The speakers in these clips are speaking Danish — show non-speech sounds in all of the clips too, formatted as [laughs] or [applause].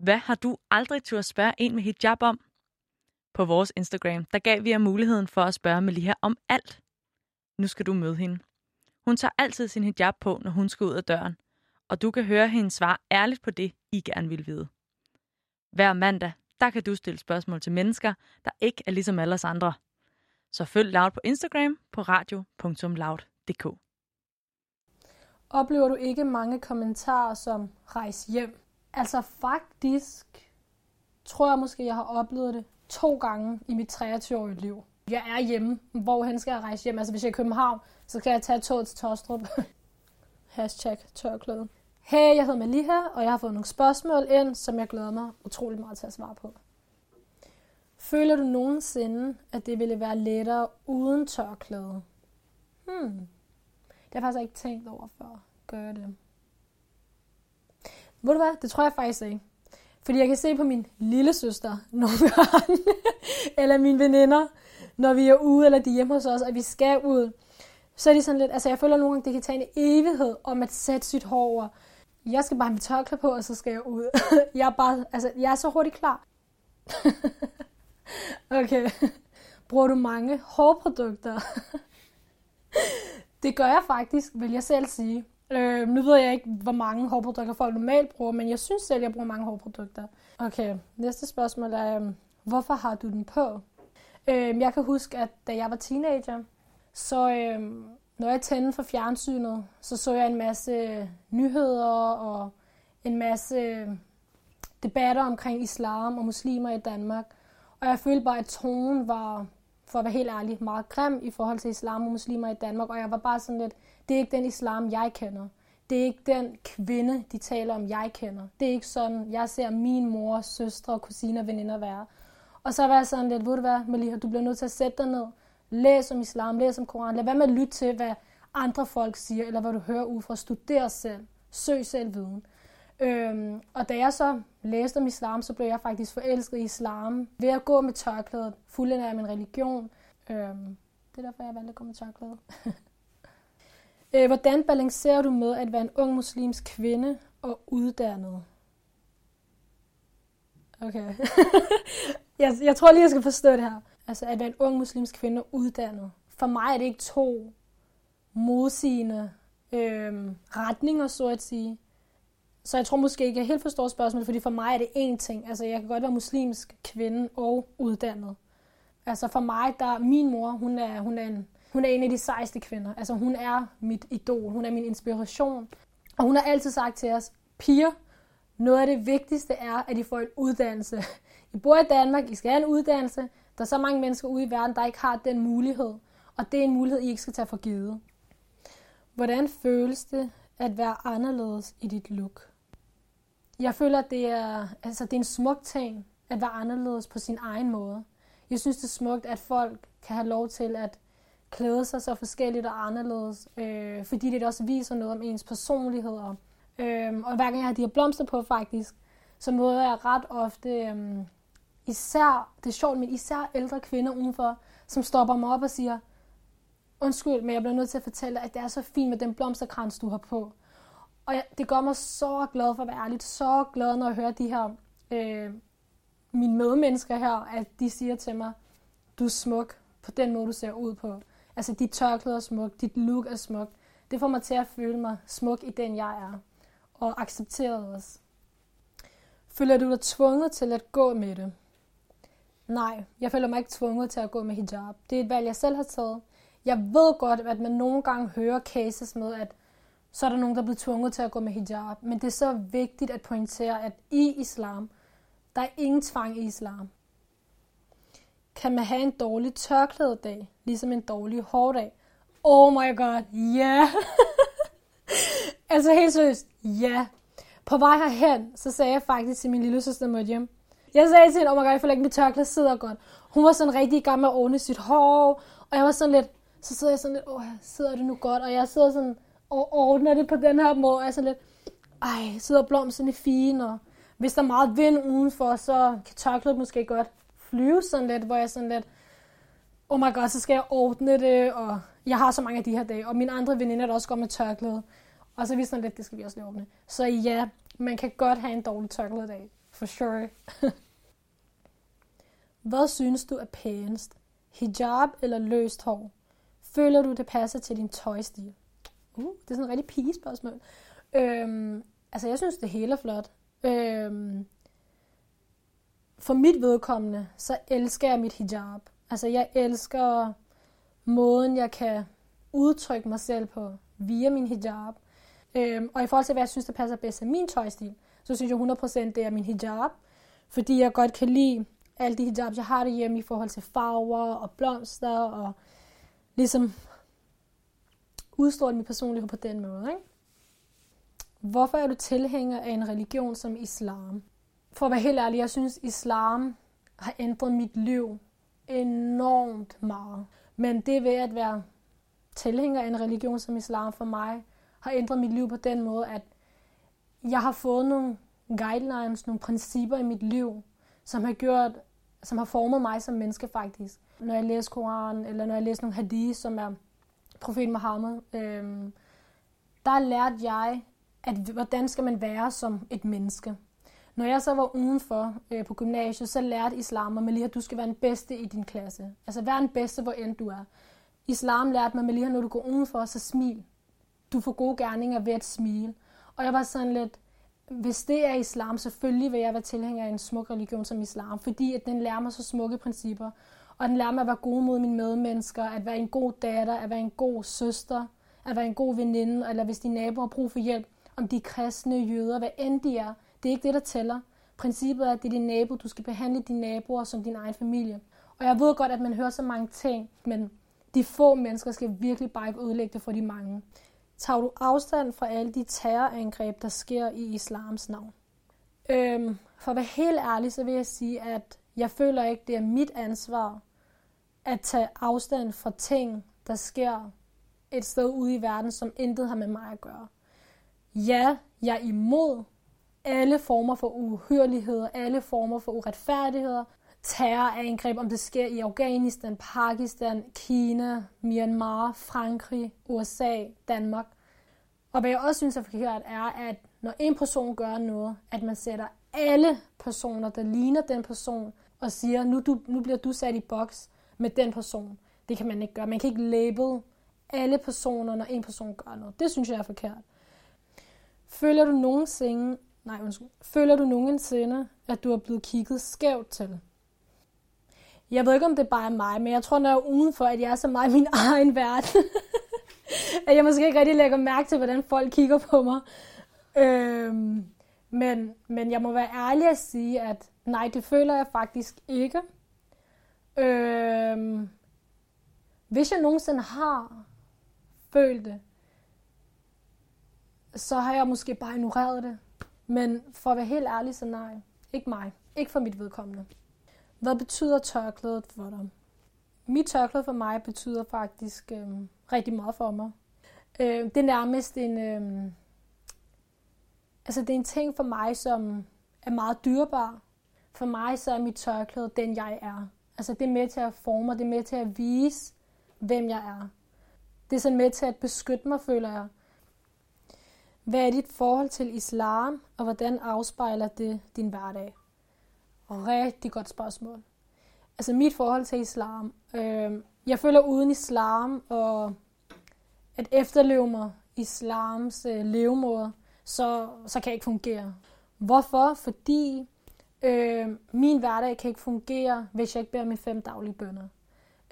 Hvad har du aldrig turde spørge en med hijab om? På vores Instagram, der gav vi jer muligheden for at spørge Meliha om alt. Nu skal du møde hende. Hun tager altid sin hijab på, når hun skal ud af døren, og du kan høre hendes svar ærligt på det, I gerne vil vide. Hver mandag, der kan du stille spørgsmål til mennesker, der ikke er ligesom alle os andre. Så følg Loud på Instagram på radio.loud.dk. Oplever du ikke mange kommentarer som rejs hjem? Altså faktisk tror jeg måske, jeg har oplevet det to gange i mit 23-årige liv. Jeg er hjemme. Hvorhen skal jeg rejse hjem? Altså hvis jeg er i København, så kan jeg tage toget til Tostrup. [laughs] Hashtag tørklæde. Hey, jeg hedder Maliha, og jeg har fået nogle spørgsmål ind, som jeg glæder mig utrolig meget til at svare på. Føler du nogensinde, at det ville være lettere uden tørklæde? Hmm. Det har jeg faktisk ikke tænkt over før. Gør det. Ved du hvad? Det tror jeg faktisk ikke. Fordi jeg kan se på min lille søster [laughs] nogle gange, eller mine veninder, når vi er ude, eller de er hjemme hos os, at vi skal ud. Så er de sådan lidt, altså jeg føler nogle gange, det kan tage en evighed om at sætte sit hår over. Jeg skal bare have mit tørklæde på, og så skal jeg ud. [laughs] jeg er bare, altså jeg er så hurtigt klar. [laughs] okay. Bruger du mange hårprodukter? det gør jeg faktisk, vil jeg selv sige. Øh, nu ved jeg ikke, hvor mange hårprodukter folk normalt bruger, men jeg synes selv, jeg bruger mange hårprodukter. Okay, næste spørgsmål er, øhm, hvorfor har du den på? Øh, jeg kan huske, at da jeg var teenager, så øh, når jeg tændte for fjernsynet, så så jeg en masse øh, nyheder og en masse øh, debatter omkring islam og muslimer i Danmark. Og jeg følte bare, at tonen var, for at være helt ærlig, meget grim i forhold til islam og muslimer i Danmark. Og jeg var bare sådan lidt, det er ikke den islam, jeg kender. Det er ikke den kvinde, de taler om, jeg kender. Det er ikke sådan, jeg ser min mor, søstre, kusiner og veninder være. Og så var jeg sådan lidt, ved du hvad, Maliha, du bliver nødt til at sætte dig ned. Læs om islam, læs om Koran. Lad være med at lytte til, hvad andre folk siger, eller hvad du hører ud fra. Studer selv. Søg selv viden. Øhm, og da jeg så læste om islam, så blev jeg faktisk forelsket i islam ved at gå med tørklædet, fuldt af min religion. Øhm, det er derfor, jeg valgte at gå med tørklædet. [laughs] øh, hvordan balancerer du med at være en ung muslimsk kvinde og uddannet? Okay. [laughs] jeg, jeg tror lige, jeg skal forstå det her. Altså at være en ung muslimsk kvinde og uddannet. For mig er det ikke to modsigende øhm, retninger, så at sige. Så jeg tror måske ikke, jeg helt forstår spørgsmålet, fordi for mig er det én ting. Altså, jeg kan godt være muslimsk kvinde og uddannet. Altså, for mig, der min mor, hun er, hun er, en, hun er en af de sejeste kvinder. Altså, hun er mit idol. Hun er min inspiration. Og hun har altid sagt til os, piger, noget af det vigtigste er, at I får en uddannelse. I bor i Danmark, I skal have en uddannelse. Der er så mange mennesker ude i verden, der ikke har den mulighed. Og det er en mulighed, I ikke skal tage for givet. Hvordan føles det at være anderledes i dit look? Jeg føler, at det er, altså, det er en smuk ting at være anderledes på sin egen måde. Jeg synes, det er smukt, at folk kan have lov til at klæde sig så forskelligt og anderledes, øh, fordi det også viser noget om ens personlighed. Øh, og hver gang jeg har de her blomster på faktisk, så møder jeg ret ofte, øh, især, det er sjovt, men især ældre kvinder udenfor, som stopper mig op og siger, undskyld, men jeg bliver nødt til at fortælle dig, at det er så fint med den blomsterkrans, du har på. Og jeg, det gør mig så glad for at være ærligt, så glad, når jeg hører de her, øh, mine medmennesker her, at de siger til mig, du er smuk på den måde, du ser ud på. Altså, dit tørklæde er smuk, dit look er smuk. Det får mig til at føle mig smuk i den, jeg er. Og accepteret også. Føler du dig tvunget til at gå med det? Nej, jeg føler mig ikke tvunget til at gå med hijab. Det er et valg, jeg selv har taget. Jeg ved godt, at man nogle gange hører cases med, at så er der nogen, der bliver tvunget til at gå med hijab. Men det er så vigtigt at pointere, at i islam, der er ingen tvang i islam. Kan man have en dårlig tørklædedag, ligesom en dårlig hårdag? Oh my god, ja! Yeah. [laughs] altså helt seriøst, ja. Yeah. På vej herhen, så sagde jeg faktisk til min lille søster, Mødjem, hjem. Jeg sagde til hende, oh my god, jeg føler ikke, mit tørklæde sidder godt. Hun var sådan rigtig i gang med at ordne sit hår, og jeg var sådan lidt, så sidder jeg sådan lidt, åh, sidder det nu godt? Og jeg sidder sådan, og ordner det på den her måde. Altså lidt, ej, sidder blomsterne fine, og hvis der er meget vind udenfor, så kan tørklædet måske godt flyve sådan lidt, hvor jeg sådan lidt, oh my god, så skal jeg ordne det, og jeg har så mange af de her dage, og mine andre veninder, der også går med tørklæde, og så er vi sådan lidt, det skal vi også lige ordne. Så ja, man kan godt have en dårlig tørklædedag. for sure. [laughs] Hvad synes du er pænest? Hijab eller løst hår? Føler du, det passer til din tøjstil? Uh, det er sådan et rigtig pigespørgsmål. Øhm, altså, jeg synes, det hele er flot. Øhm, for mit vedkommende, så elsker jeg mit hijab. Altså, jeg elsker måden, jeg kan udtrykke mig selv på via min hijab. Øhm, og i forhold til, hvad jeg synes, der passer bedst til min tøjstil, så synes jeg 100% det er min hijab. Fordi jeg godt kan lide alle de hijabs, jeg har derhjemme i forhold til farver og blomster og ligesom udstråle min personlighed på den måde. Ikke? Hvorfor er du tilhænger af en religion som islam? For at være helt ærlig, jeg synes, islam har ændret mit liv enormt meget. Men det ved at være tilhænger af en religion som islam for mig, har ændret mit liv på den måde, at jeg har fået nogle guidelines, nogle principper i mit liv, som har gjort, som har formet mig som menneske faktisk. Når jeg læser Koranen, eller når jeg læser nogle hadith, som er profet Muhammed, øhm, der lærte jeg, at hvordan skal man være som et menneske. Når jeg så var udenfor øh, på gymnasiet, så lærte islam mig, at du skal være den bedste i din klasse. Altså vær den bedste, hvor end du er. Islam lærte mig, at når du går udenfor, så smil. Du får gode gerninger ved at smile. Og jeg var sådan lidt, hvis det er islam, selvfølgelig vil jeg være tilhænger af en smuk religion som islam, fordi at den lærer mig så smukke principper. Og den lærer mig at være god mod mine medmennesker, at være en god datter, at være en god søster, at være en god veninde, eller hvis dine naboer har brug for hjælp, om de er kristne, jøder, hvad end de er. Det er ikke det, der tæller. Princippet er, at det er din nabo. Du skal behandle dine naboer som din egen familie. Og jeg ved godt, at man hører så mange ting, men de få mennesker skal virkelig bare ikke ødelægge det for de mange. Tager du afstand fra alle de terrorangreb, der sker i islams navn? Øhm, for at være helt ærlig, så vil jeg sige, at jeg føler ikke, det er mit ansvar at tage afstand fra ting, der sker et sted ude i verden, som intet har med mig at gøre. Ja, jeg er imod alle former for uhyrligheder, alle former for uretfærdigheder, terrorangreb, om det sker i Afghanistan, Pakistan, Kina, Myanmar, Frankrig, USA, Danmark. Og hvad jeg også synes er forkert, er, at når en person gør noget, at man sætter alle personer, der ligner den person, og siger, nu, du, nu bliver du sat i boks med den person. Det kan man ikke gøre. Man kan ikke label alle personer, når en person gør noget. Det synes jeg er forkert. Føler du nogensinde, nej, undskyld, føler du nogensinde, at du er blevet kigget skævt til? Jeg ved ikke, om det bare er mig, men jeg tror, når jeg er udenfor, at jeg er så meget i min [laughs] egen verden. at jeg måske ikke rigtig lægger mærke til, hvordan folk kigger på mig. Øhm, men, men jeg må være ærlig at sige, at nej, det føler jeg faktisk ikke. Øhm, hvis jeg nogensinde har følt det, så har jeg måske bare ignoreret det. Men for at være helt ærlig, så nej. Ikke mig. Ikke for mit vedkommende. Hvad betyder tørklædet for dig? Mit tørklæde for mig betyder faktisk øh, rigtig meget for mig. Øh, det er nærmest en... Øh, altså det er en ting for mig, som er meget dyrbar. For mig så er mit tørklæde den, jeg er. Altså det er med til at forme, det er med til at vise, hvem jeg er. Det er sådan med til at beskytte mig, føler jeg. Hvad er dit forhold til islam, og hvordan afspejler det din hverdag? Rigtig godt spørgsmål. Altså mit forhold til islam. Øh, jeg føler uden islam og at efterleve mig islams øh, levemåde, så, så kan jeg ikke fungere. Hvorfor? Fordi øh, min hverdag kan ikke fungere, hvis jeg ikke beder mine fem daglige bønder.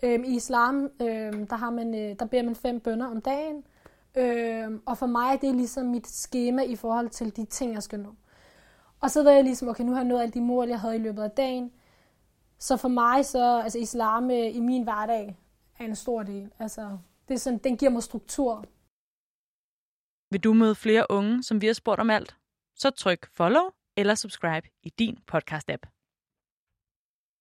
Øh, I islam, øh, der, har man, øh, der beder man fem bønder om dagen, øh, og for mig det er ligesom mit schema i forhold til de ting, jeg skal nå. Og så ved jeg ligesom, okay, nu har jeg nået alle de mål, jeg havde i løbet af dagen. Så for mig, så altså islam øh, i min hverdag er en stor del. Altså, det er sådan, den giver mig struktur. Vil du møde flere unge, som vi har spurgt om alt? Så tryk follow eller subscribe i din podcast-app.